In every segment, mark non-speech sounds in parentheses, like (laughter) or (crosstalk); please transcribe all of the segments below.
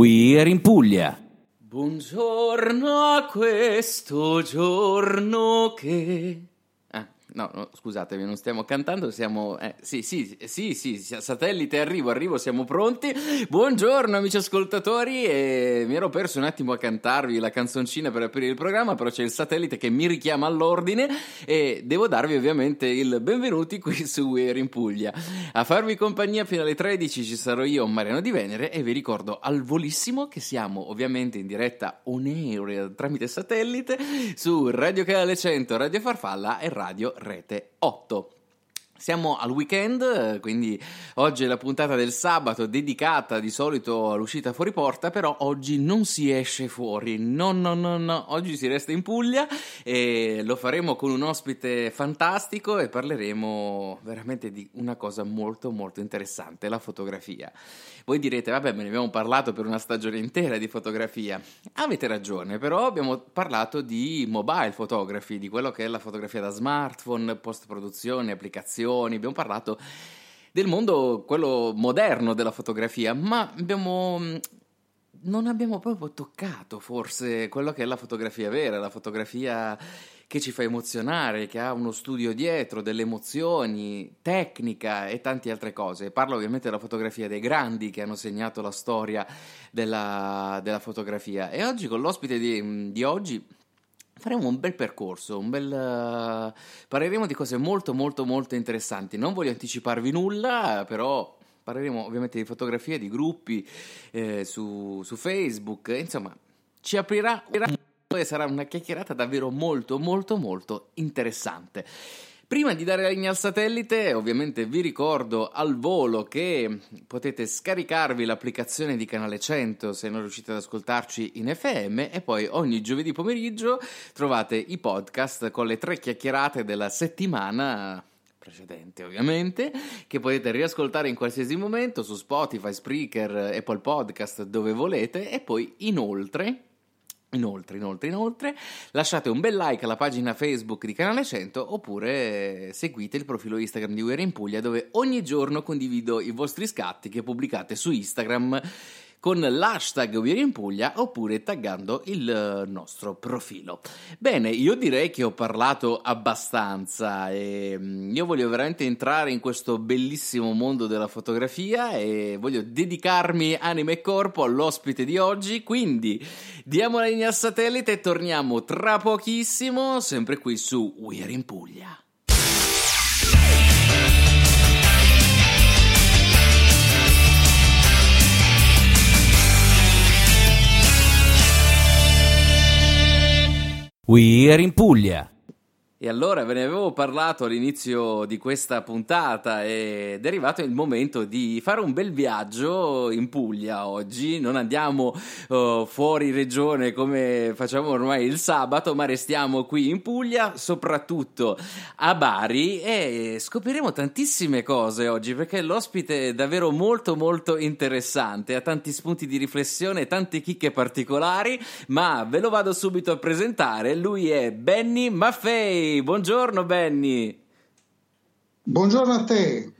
We're in Puglia. Buongiorno a questo giorno che No, no, scusatemi, non stiamo cantando, siamo... Eh, sì, sì, sì, sì, satellite, arrivo, arrivo, siamo pronti. Buongiorno amici ascoltatori, e mi ero perso un attimo a cantarvi la canzoncina per aprire il programma, però c'è il satellite che mi richiama all'ordine e devo darvi ovviamente il benvenuti qui su We're in Puglia. A farvi compagnia fino alle 13 ci sarò io, Mariano Di Venere, e vi ricordo al volissimo che siamo ovviamente in diretta on air tramite satellite su Radio Canale 100, Radio Farfalla e Radio Rete 8. Siamo al weekend, quindi oggi è la puntata del sabato dedicata di solito all'uscita fuori porta, però oggi non si esce fuori, no no no no, oggi si resta in Puglia e lo faremo con un ospite fantastico e parleremo veramente di una cosa molto molto interessante, la fotografia. Voi direte, vabbè, me ne abbiamo parlato per una stagione intera di fotografia. Avete ragione, però abbiamo parlato di mobile photography, di quello che è la fotografia da smartphone, post-produzione, applicazioni, abbiamo parlato del mondo, quello moderno della fotografia, ma abbiamo non abbiamo proprio toccato forse quello che è la fotografia vera, la fotografia che ci fa emozionare, che ha uno studio dietro, delle emozioni, tecnica e tante altre cose. Parlo ovviamente della fotografia dei grandi che hanno segnato la storia della, della fotografia. E oggi con l'ospite di, di oggi faremo un bel percorso, un bel, uh, parleremo di cose molto molto molto interessanti. Non voglio anticiparvi nulla, però parleremo ovviamente di fotografie, di gruppi eh, su, su Facebook, insomma ci aprirà e sarà una chiacchierata davvero molto molto molto interessante. Prima di dare la linea al satellite, ovviamente vi ricordo al volo che potete scaricarvi l'applicazione di Canale 100 se non riuscite ad ascoltarci in FM e poi ogni giovedì pomeriggio trovate i podcast con le tre chiacchierate della settimana precedente ovviamente, che potete riascoltare in qualsiasi momento su Spotify, Spreaker, Apple Podcast, dove volete e poi inoltre Inoltre, inoltre, inoltre, lasciate un bel like alla pagina Facebook di Canale 100 oppure seguite il profilo Instagram di Uera in Puglia dove ogni giorno condivido i vostri scatti che pubblicate su Instagram con l'hashtag We're in Puglia oppure taggando il eh, nostro profilo. Bene, io direi che ho parlato abbastanza e mm, io voglio veramente entrare in questo bellissimo mondo della fotografia e voglio dedicarmi anima e corpo all'ospite di oggi, quindi diamo la linea satellite e torniamo tra pochissimo sempre qui su We're in Puglia. We're in Puglia. E allora ve ne avevo parlato all'inizio di questa puntata ed è arrivato il momento di fare un bel viaggio in Puglia oggi. Non andiamo uh, fuori regione come facciamo ormai il sabato, ma restiamo qui in Puglia, soprattutto a Bari e scopriremo tantissime cose oggi perché l'ospite è davvero molto molto interessante, ha tanti spunti di riflessione, tante chicche particolari, ma ve lo vado subito a presentare. Lui è Benny Maffei buongiorno Benny. Buongiorno a te.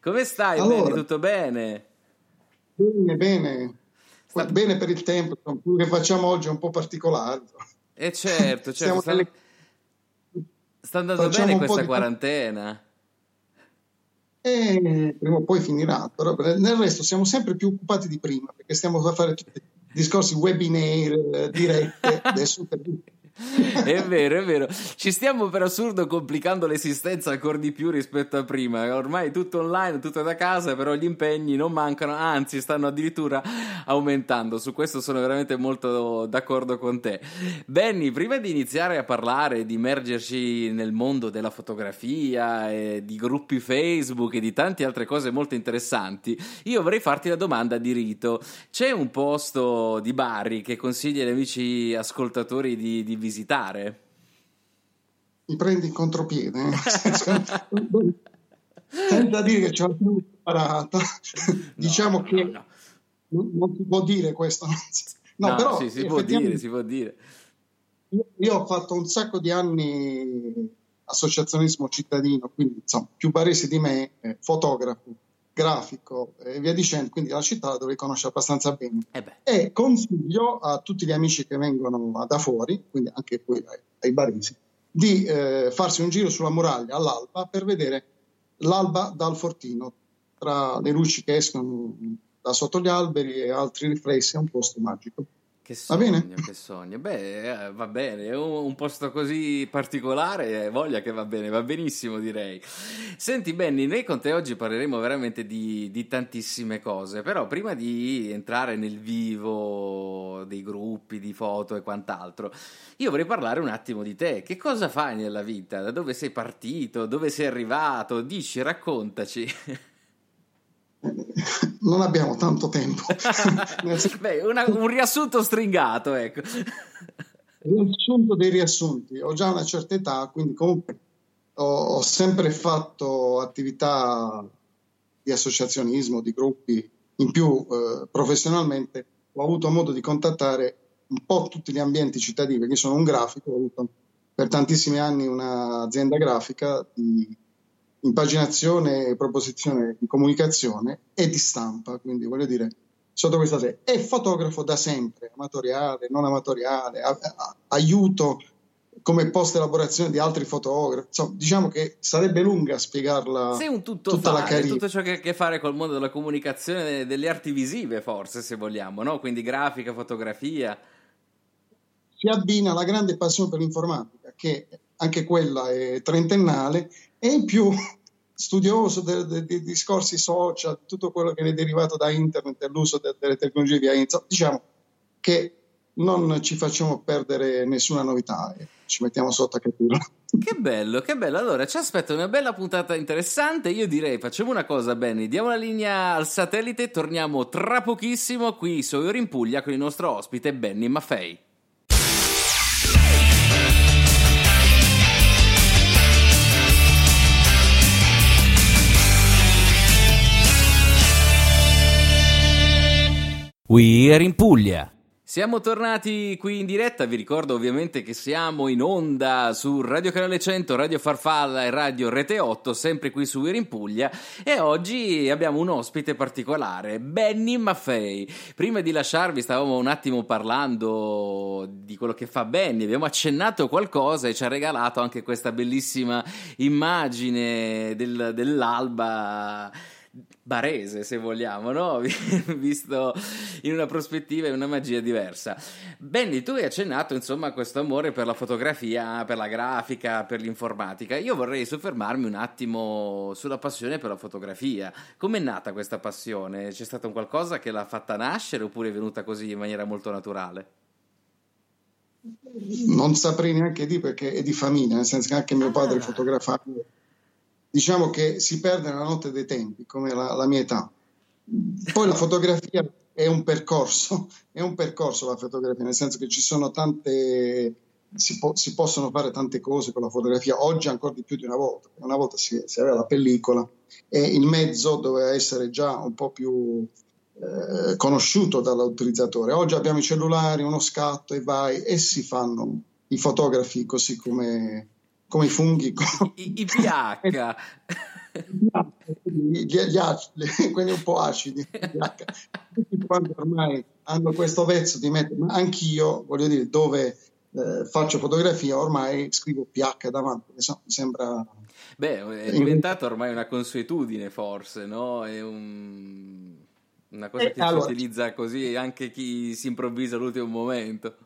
Come stai allora, Benny? Tutto bene? Bene, bene. Sta... Bene per il tempo, quello che facciamo oggi è un po' particolare. Eh certo, certo. Sta... Nelle... sta andando bene questa quarantena. E prima o poi finirà, però nel resto siamo sempre più occupati di prima, perché stiamo a fare tutti discorsi webinar, dirette, (laughs) adesso per (laughs) è vero, è vero. Ci stiamo per assurdo complicando l'esistenza ancora di più rispetto a prima. Ormai tutto online, tutto da casa, però gli impegni non mancano, anzi stanno addirittura aumentando. Su questo sono veramente molto d'accordo con te. Benny, prima di iniziare a parlare, di immergerci nel mondo della fotografia, e di gruppi Facebook e di tante altre cose molto interessanti, io vorrei farti la domanda di rito. C'è un posto di Bari che consigli agli amici ascoltatori di, di visitare? Mi prendi in contropiede, eh? (laughs) senza dire che c'è una più preparata. diciamo no, che no. Non, non, si può dire questo. No, no però sì, si può dire, si può dire. Io, io, ho fatto un sacco di anni associazionismo cittadino, quindi insomma, più barese di me, eh, fotografo. Grafico e via dicendo, quindi la città la dovrei conoscere abbastanza bene. Eh E consiglio a tutti gli amici che vengono da fuori, quindi anche qui ai, ai baresi, di eh, farsi un giro sulla muraglia all'alba per vedere l'alba dal fortino, tra le luci che escono da sotto gli alberi e altri riflessi, è un posto magico. Che Va sogno, bene? che sogno. Beh, eh, va bene, un posto così particolare, eh, voglia che va bene, va benissimo direi. Senti Benny, noi con te oggi parleremo veramente di, di tantissime cose, però prima di entrare nel vivo dei gruppi, di foto e quant'altro, io vorrei parlare un attimo di te. Che cosa fai nella vita? Da dove sei partito? Dove sei arrivato? Dici, raccontaci. (laughs) (laughs) Non abbiamo tanto tempo. (laughs) Beh, una- un riassunto stringato, ecco. riassunto dei riassunti. Ho già una certa età, quindi comunque ho, ho sempre fatto attività di associazionismo, di gruppi, in più eh, professionalmente ho avuto modo di contattare un po' tutti gli ambienti cittadini, perché sono un grafico, ho avuto per tantissimi anni un'azienda grafica di impaginazione proposizione di comunicazione e di stampa, quindi voglio dire, sotto questa serie. E fotografo da sempre, amatoriale, non amatoriale, a- a- aiuto come post elaborazione di altri fotografi. Insomma, diciamo che sarebbe lunga spiegarla Sei un tutto tutta la fare, carriera. tutto ciò che ha a che fare col mondo della comunicazione, delle arti visive, forse, se vogliamo, no? Quindi grafica, fotografia. si abbina alla grande passione per l'informatica, che anche quella è trentennale, e in più (laughs) studioso de- de- dei discorsi social, tutto quello che è derivato da internet e l'uso de- delle tecnologie via internet. Diciamo che non ci facciamo perdere nessuna novità e ci mettiamo sotto a capirla. (laughs) Che bello, che bello. Allora, ci aspetta una bella puntata interessante. Io direi, facciamo una cosa, Benny, diamo la linea al satellite, torniamo tra pochissimo qui su Oro in Puglia con il nostro ospite Benny Maffei. We're in Puglia. Siamo tornati qui in diretta, vi ricordo ovviamente che siamo in onda su Radio Canale 100, Radio Farfalla e Radio Rete 8, sempre qui su We're in Puglia e oggi abbiamo un ospite particolare, Benny Maffei. Prima di lasciarvi stavamo un attimo parlando di quello che fa Benny, abbiamo accennato qualcosa e ci ha regalato anche questa bellissima immagine del- dell'alba barese, se vogliamo, no? (laughs) Visto in una prospettiva e una magia diversa. Benny, tu hai accennato insomma a questo amore per la fotografia, per la grafica, per l'informatica. Io vorrei soffermarmi un attimo sulla passione per la fotografia. Com'è nata questa passione? C'è stato un qualcosa che l'ha fatta nascere oppure è venuta così in maniera molto naturale? Non saprei neanche dire perché è di famiglia, nel senso che anche mio padre Ah. fotografava. Diciamo che si perde nella notte dei tempi, come la, la mia età. Poi la fotografia è un percorso, è un percorso la fotografia, nel senso che ci sono tante, si, po- si possono fare tante cose con la fotografia, oggi ancora di più di una volta. Una volta si, si aveva la pellicola e il mezzo doveva essere già un po' più eh, conosciuto dall'utilizzatore. Oggi abbiamo i cellulari, uno scatto e vai e si fanno i fotografi così come, come i funghi. I, i pH. (laughs) gli, gli acidi, (laughs) quelli un po' acidi. Tutti quanti ormai hanno questo vezzo di mettere, ma anch'io, voglio dire, dove eh, faccio fotografia ormai scrivo PH davanti, mi sembra... Beh, è diventato ormai una consuetudine forse, no? È un- una cosa Eh, che allora- si utilizza così anche chi si improvvisa all'ultimo momento.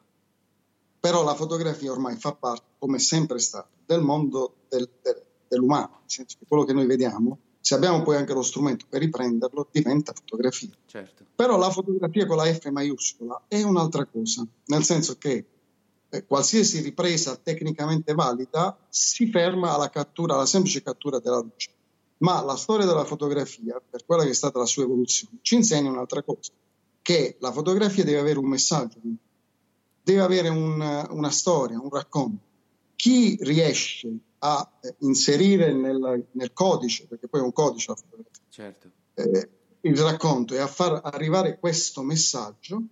Però la fotografia ormai fa parte, come è sempre stato, del mondo del- del- dell'umano, nel senso che quello che noi vediamo, se abbiamo poi anche lo strumento per riprenderlo, diventa fotografia. Certo. Però la fotografia con la F maiuscola è un'altra cosa, nel senso che eh, qualsiasi ripresa tecnicamente valida si ferma alla cattura, alla semplice cattura della luce. Ma la storia della fotografia, per quella che è stata la sua evoluzione, ci insegna un'altra cosa, che la fotografia deve avere un messaggio, deve avere un- una storia, un racconto. Chi riesce a eh, inserire nel, nel codice, perché poi è un codice Certo. eh, il racconto e a far arrivare questo messaggio,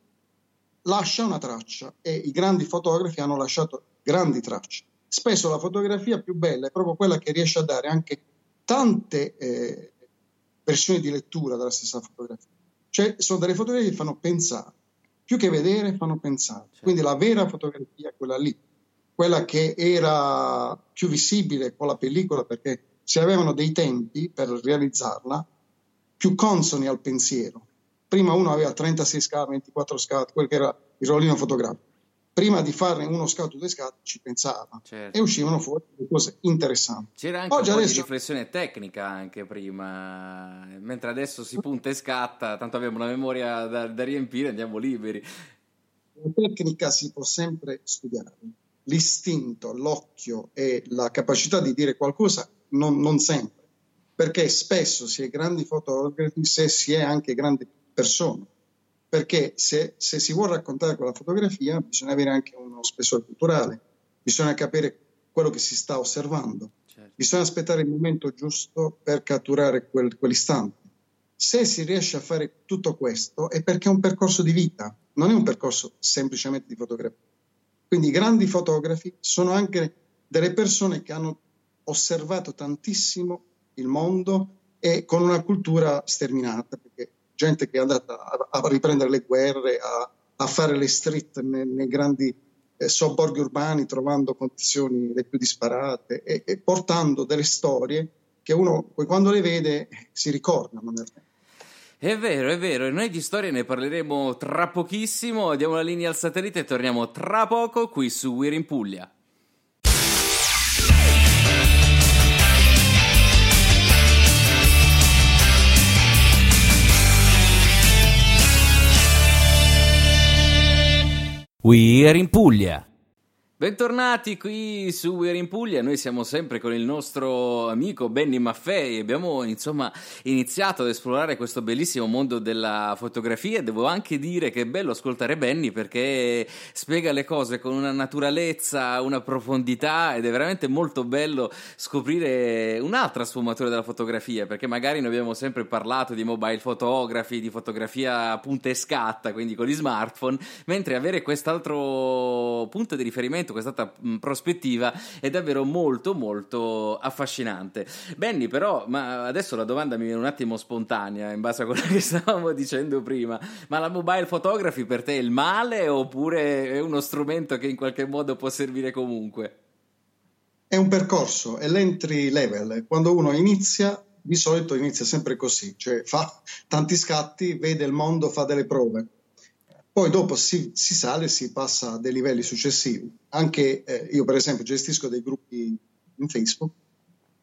lascia una traccia e i grandi fotografi hanno lasciato grandi tracce. Spesso la fotografia più bella è proprio quella che riesce a dare anche tante, eh, versioni di lettura della stessa fotografia. Cioè, sono delle fotografie che fanno pensare, più che vedere, fanno pensare. Certo. Quindi la vera fotografia è quella lì, quella che era più visibile con la pellicola perché si avevano dei tempi per realizzarla più consoni al pensiero. Prima uno aveva 36 scatti, 24 scatti, quel che era il rollino fotografico prima di fare uno scout o due scout ci pensava certo. e uscivano fuori cose interessanti. C'era anche Oggi un po' adesso... di riflessione tecnica anche prima, mentre adesso si punta e scatta, tanto abbiamo una memoria da, da riempire, andiamo liberi. La tecnica si può sempre studiare, l'istinto, l'occhio e la capacità di dire qualcosa non, non sempre, perché spesso si è grandi fotografi se si è anche grandi persone perché se, se, si vuole raccontare quella fotografia bisogna avere anche uno spessore culturale, bisogna capire quello che si sta osservando, certo. bisogna aspettare il momento giusto per catturare quel, quell'istante. Se si riesce a fare tutto questo è perché è un percorso di vita, non è un percorso semplicemente di fotografia. Quindi i grandi fotografi sono anche delle persone che hanno osservato tantissimo il mondo e con una cultura sterminata, perché gente che è andata a, riprendere le guerre, a, a fare le street nei, nei grandi eh, sobborghi urbani, trovando condizioni le più disparate e, e, portando delle storie che uno poi quando le vede si ricorda. È vero, è vero, e noi di storia ne parleremo tra pochissimo, diamo la linea al satellite e torniamo tra poco qui su We're in Puglia. We're in Puglia. Bentornati qui su We're in Puglia, noi siamo sempre con il nostro amico Benny Maffei, abbiamo insomma iniziato ad esplorare questo bellissimo mondo della fotografia. Devo anche dire che è bello ascoltare Benny perché spiega le cose con una naturalezza, una profondità ed è veramente molto bello scoprire un'altra sfumatura della fotografia perché magari noi abbiamo sempre parlato di mobile photography, di fotografia punta e scatta, quindi con gli smartphone, mentre avere quest'altro punto di riferimento momento, quest'altra prospettiva è davvero molto molto affascinante. Benny però, ma adesso la domanda mi viene un attimo spontanea in base a quello che (laughs) stavamo dicendo prima, ma la mobile photography per te è il male oppure è uno strumento che in qualche modo può servire comunque? È un percorso, è l'entry level. Quando uno inizia, di solito inizia sempre così, cioè fa tanti scatti, vede il mondo, fa delle prove poi dopo si, si sale, si passa a dei livelli successivi. Anche eh, io, per esempio, gestisco dei gruppi in Facebook,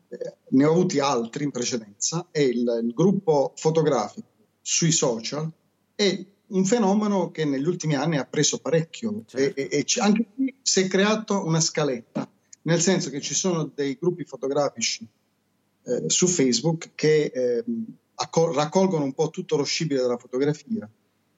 eh, ne ho avuti altri in precedenza, e il, il gruppo fotografico sui social è un fenomeno che negli ultimi anni ha preso parecchio certo. e, e, e anche qui si è creato una scaletta, nel senso che ci sono dei gruppi fotografici eh, su Facebook che eh, accol- raccolgono un po' tutto lo scibile della fotografia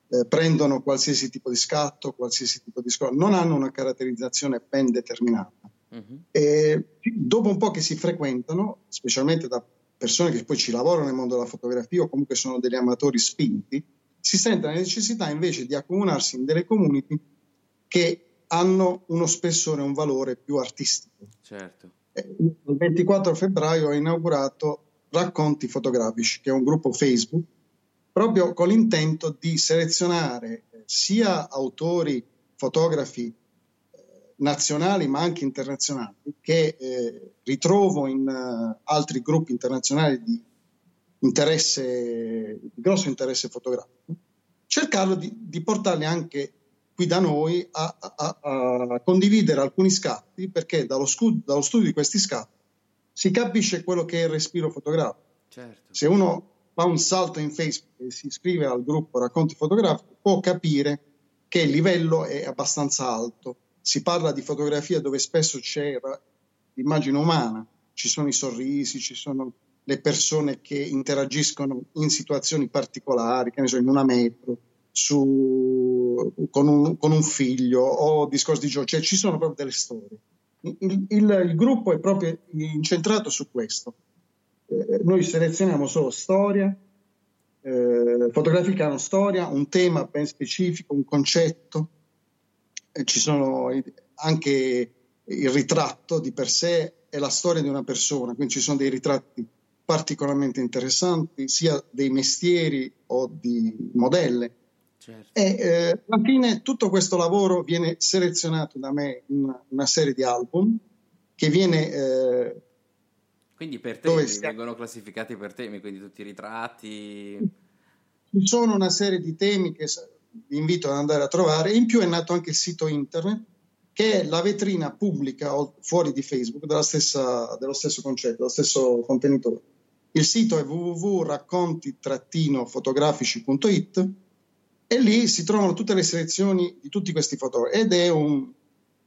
eh, prendono qualsiasi tipo di scatto, qualsiasi tipo di scuola, non hanno una caratterizzazione ben determinata. Uh-huh. E dopo un po' che si frequentano, specialmente da persone che poi ci lavorano nel mondo della fotografia o comunque sono degli amatori spinti, si sente la necessità invece di accomunarsi in delle community che hanno uno spessore, un valore più artistico. Certo. Il 24 febbraio ho inaugurato Racconti Fotografici, che è un gruppo Facebook proprio con l'intento di selezionare eh, sia autori, fotografi eh, nazionali ma anche internazionali che eh, ritrovo in uh, altri gruppi internazionali di interesse, di grosso interesse fotografico, cercare di, di, portarli anche qui da noi a, a, a condividere alcuni scatti perché dallo, scu- dallo, studio di questi scatti si capisce quello che è il respiro fotografico. Certo. Se uno fa un salto in Facebook e si iscrive al gruppo Racconti Fotografici, può capire che il livello è abbastanza alto. Si parla di fotografia dove spesso c'è l'immagine umana, ci sono i sorrisi, ci sono le persone che interagiscono in situazioni particolari, che ne so, in una metro, su, con, un, con, un, figlio o discorsi di gioco, cioè ci sono proprio delle storie. Il, il, il gruppo è proprio incentrato su questo eh, noi selezioniamo solo storia, eh, hanno storia, un tema ben specifico, un concetto, e ci sono anche il ritratto di per sé e la storia di una persona, quindi ci sono dei ritratti particolarmente interessanti, sia dei mestieri o di modelle. Certo. E eh, alla fine tutto questo lavoro viene selezionato da me in una, una serie di album che viene... Eh, quindi per temi, vengono classificati per temi, quindi tutti i ritratti... Ci sono una serie di temi che vi invito ad andare a trovare, in più è nato anche il sito internet che è la vetrina pubblica fuori di Facebook stessa, dello stesso concetto, dello stesso contenitore. Il sito è www.racconti-fotografici.it e lì si trovano tutte le selezioni di tutti questi fotografi ed è un,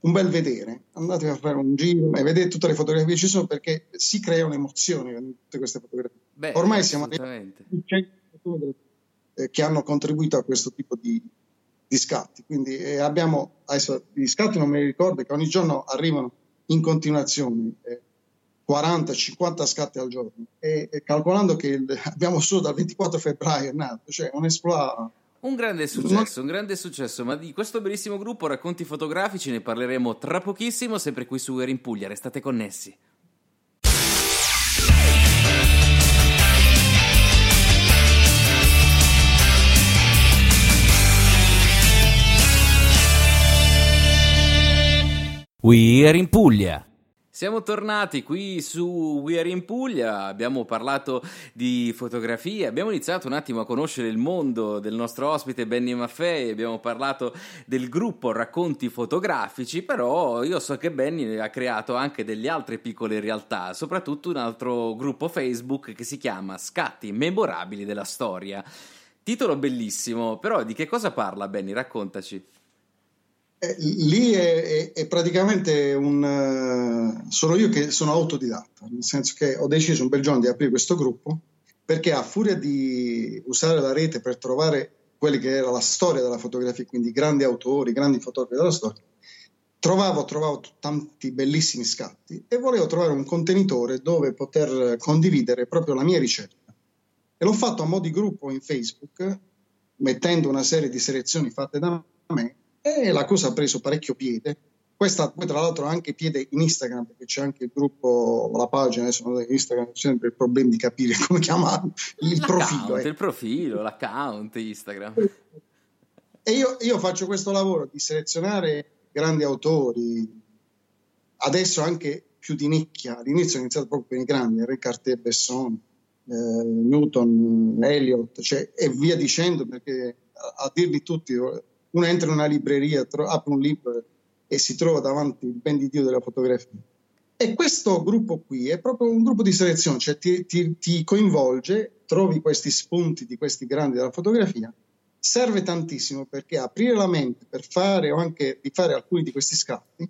un bel vedere. Andate a fare un giro e vedete tutte le fotografie che ci sono perché si crea un'emozione in tutte queste fotografie. Beh, Ormai siamo a 100 eh, che hanno contribuito a questo tipo di, di scatti. Quindi eh, abbiamo, adesso di scatti non me li ricordo, che ogni giorno arrivano in continuazione eh, 40-50 scatti al giorno. E, e calcolando che il, (laughs) abbiamo solo dal 24 febbraio è nato, cioè un esploit. Un grande successo, un grande successo, ma di questo bellissimo gruppo Racconti Fotografici ne parleremo tra pochissimo, sempre qui su Uer in Puglia, restate connessi. We Are in Puglia. Siamo tornati qui su We Are in Puglia, abbiamo parlato di fotografie, abbiamo iniziato un attimo a conoscere il mondo del nostro ospite Benny Maffei, abbiamo parlato del gruppo Racconti Fotografici, però io so che Benny ha creato anche delle altre piccole realtà, soprattutto un altro gruppo Facebook che si chiama Scatti Memorabili della Storia. Titolo bellissimo, però di che cosa parla Benny? Raccontaci. Eh, lì è, è, è, praticamente un... Uh, sono io che sono autodidatta, nel senso che ho deciso un bel giorno di aprire questo gruppo perché a furia di usare la rete per trovare quelli che era la storia della fotografia, quindi grandi autori, grandi fotografi della storia, trovavo, trovavo tanti bellissimi scatti e volevo trovare un contenitore dove poter condividere proprio la mia ricerca. E l'ho fatto a mo' di gruppo in Facebook, mettendo una serie di selezioni fatte da me e la cosa ha preso parecchio piede. Questa poi tra l'altro ha anche piede in Instagram, perché c'è anche il gruppo, la pagina, adesso Instagram, c'è sempre il problema di capire (laughs) come chiamarlo, il profilo. Ecco. Il profilo, l'account Instagram. E io, io faccio questo lavoro di selezionare grandi autori, adesso anche più di nicchia, all'inizio ho iniziato proprio con i grandi, Henri Cartier Besson, eh, Newton, Eliot, cioè, e via dicendo, perché a, a dirli tutti uno entra in una libreria, tro- apre un libro e si trova davanti il ben di Dio della fotografia. E questo gruppo qui è proprio un gruppo di selezione, cioè ti, ti, ti coinvolge, trovi questi spunti di questi grandi della fotografia, serve tantissimo perché aprire la mente per fare o anche di fare alcuni di questi scatti,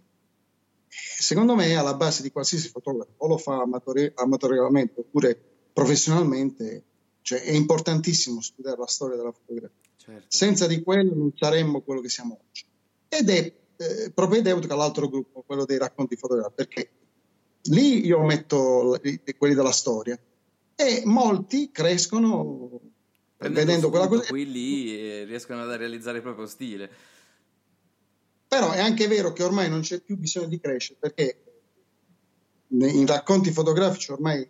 secondo me è alla base di qualsiasi fotografo, o lo fa amatori- amatorialmente oppure professionalmente, cioè è importantissimo studiare la storia della fotografia. Certo. Senza di quello non saremmo quello che siamo oggi. Ed è eh, propedeutico all'altro gruppo, quello dei racconti fotografici, perché lì io metto quelli della storia e molti crescono Prendendo vedendo quella cosa. Qui lì riescono a realizzare il proprio stile. Però è anche vero che ormai non c'è più bisogno di crescere perché in racconti fotografici ormai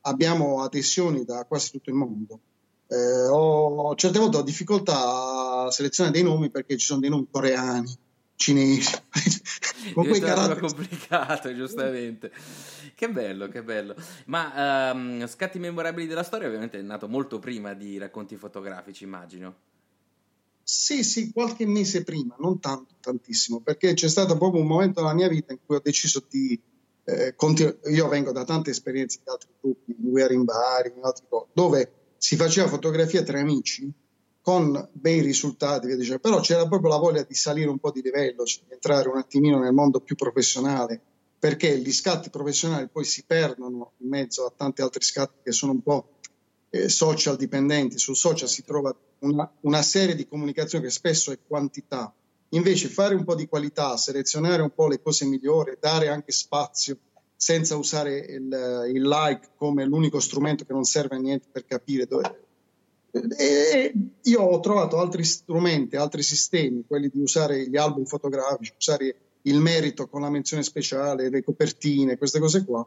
abbiamo adesioni da quasi tutto il mondo eh, ho, certe volte ho difficoltà a selezionare dei nomi perché ci sono dei nomi coreani, cinesi, (laughs) con quei caratteri. complicato, giustamente. Che bello, che bello. Ma um, Scatti memorabili della storia ovviamente è nato molto prima di racconti fotografici, immagino. Sì, sì, qualche mese prima, non tanto, tantissimo, perché c'è stato proprio un momento nella mia vita in cui ho deciso di eh, continuare. Io vengo da tante esperienze di altri gruppi, in guerra in Bari, in altri cose, dove si faceva fotografia tra amici con bei risultati, via dicendo. però c'era proprio la voglia di salire un po' di livello, di entrare un attimino nel mondo più professionale, perché gli scatti professionali poi si perdono in mezzo a tanti altri scatti che sono un po' eh, social dipendenti. Sul social si trova una, una serie di comunicazioni che spesso è quantità. Invece fare un po' di qualità, selezionare un po' le cose migliori, dare anche spazio senza usare il, il, like come l'unico strumento che non serve a niente per capire dove. E io ho trovato altri strumenti, altri sistemi, quelli di usare gli album fotografici, usare il merito con la menzione speciale, le copertine, queste cose qua,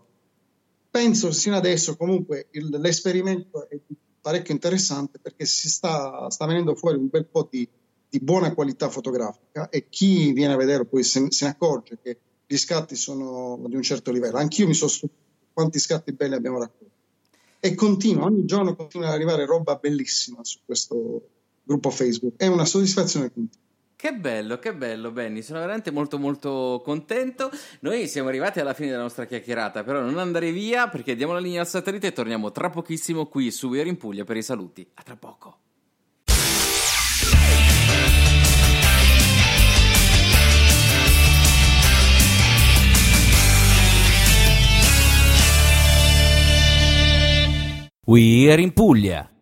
penso sino adesso comunque il, l'esperimento è parecchio interessante perché si sta, sta venendo fuori un bel po' di, di, buona qualità fotografica e chi viene a vedere poi se, se, ne accorge che gli scatti sono di un certo livello. Anch'io mi sono stupito quanti scatti belli abbiamo raccolto. E continua, ogni giorno continua ad arrivare roba bellissima su questo gruppo Facebook. È una soddisfazione continua. Che bello, che bello, Benny. Sono veramente molto, molto contento. Noi siamo arrivati alla fine della nostra chiacchierata, però non andare via perché diamo la linea al satellite e torniamo tra pochissimo qui su We're in Puglia per i saluti. A tra poco. We're in Puglia.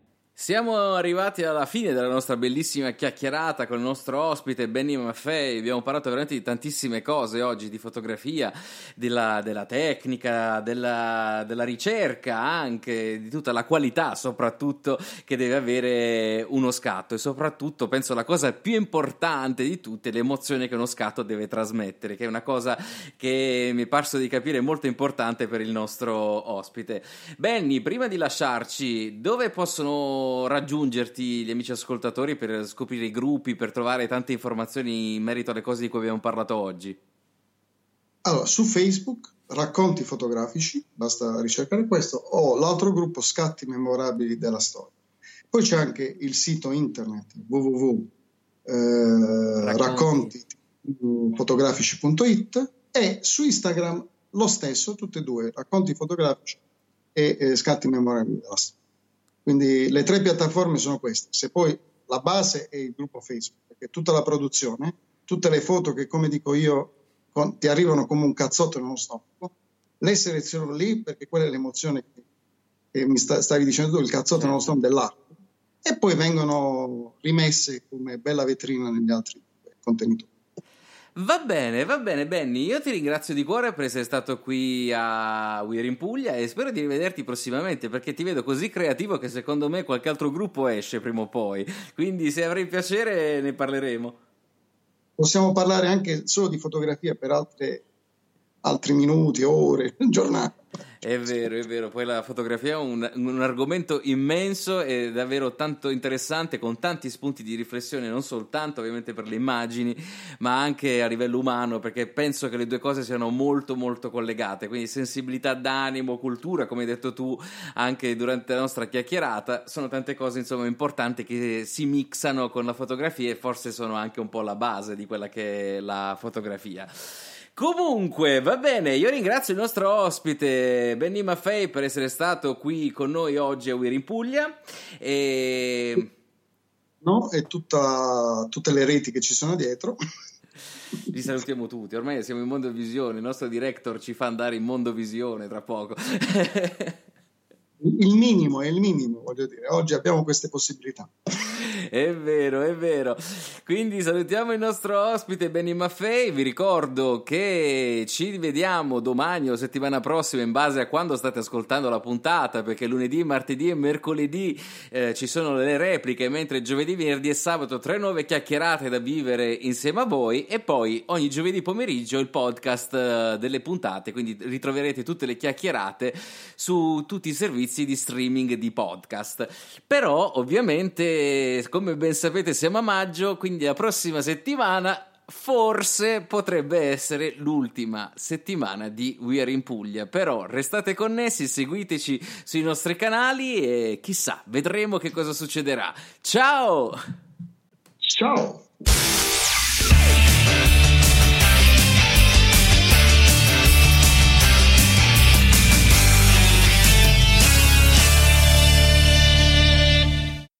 Siamo arrivati alla fine della nostra bellissima chiacchierata con il nostro ospite Benny Maffei. Abbiamo parlato veramente di tantissime cose oggi, di fotografia, della, della tecnica, della, della, ricerca anche, di tutta la qualità soprattutto che deve avere uno scatto e soprattutto penso la cosa più importante di tutte, l'emozione che uno scatto deve trasmettere, che è una cosa che mi è parso di capire molto importante per il nostro ospite. Benny, prima di lasciarci, dove possono raggiungerti gli amici ascoltatori per scoprire i gruppi, per trovare tante informazioni in merito alle cose di cui abbiamo parlato oggi? Allora, su Facebook racconti fotografici, basta ricercare questo, o l'altro gruppo Scatti memorabili della storia. Poi c'è anche il sito internet www.raccontifotografici.it eh, e su Instagram lo stesso, tutte e due, racconti fotografici e eh, scatti memorabili della storia. Quindi le tre piattaforme sono queste. Se poi la base è il gruppo Facebook, perché tutta la produzione, tutte le foto che, come dico io, con, ti arrivano come un cazzotto nello stomaco, le seleziono lì perché quella è l'emozione che, che mi sta, stavi dicendo tu, il cazzotto nello stomaco dell'arte, e poi vengono rimesse come bella vetrina negli altri contenitori. Va bene, va bene, Benny. Io ti ringrazio di cuore per essere stato qui a Weir in Puglia e spero di rivederti prossimamente perché ti vedo così creativo che secondo me qualche altro gruppo esce prima o poi. Quindi, se avrai piacere, ne parleremo. Possiamo parlare anche solo di fotografia per altre, altri minuti, ore, (laughs) giornate. È vero, è vero. Poi la fotografia è un, un, argomento immenso e davvero tanto interessante, con tanti spunti di riflessione, non soltanto ovviamente per le immagini, ma anche a livello umano, perché penso che le due cose siano molto, molto collegate. Quindi sensibilità d'animo, cultura, come hai detto tu anche durante la nostra chiacchierata, sono tante cose insomma importanti che si mixano con la fotografia e forse sono anche un po' la base di quella che è la fotografia. Comunque, va bene, io ringrazio il nostro ospite Benny Maffei per essere stato qui con noi oggi a Weir in Puglia. E... No, e tutta, tutte le reti che ci sono dietro. (laughs) Li salutiamo tutti, ormai siamo in Mondo Visione, il nostro director ci fa andare in Mondo Visione tra poco. (laughs) il minimo è il minimo, voglio dire. Oggi abbiamo queste possibilità. È vero, è vero. Quindi salutiamo il nostro ospite Benny Maffei. Vi ricordo che ci vediamo domani o settimana prossima in base a quando state ascoltando la puntata, perché lunedì, martedì e mercoledì eh, ci sono le repliche, mentre giovedì, venerdì e sabato tre nuove chiacchierate da vivere insieme a voi e poi ogni giovedì pomeriggio il podcast eh, delle puntate, quindi ritroverete tutte le chiacchierate su tutti i servizi di streaming di podcast. Però ovviamente come ben sapete siamo a maggio, quindi la prossima settimana forse potrebbe essere l'ultima settimana di We Are in Puglia. Però restate connessi, seguiteci sui nostri canali e chissà, vedremo che cosa succederà. Ciao! Ciao!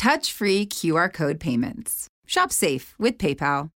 touch free QR code payments. Shop safe with PayPal.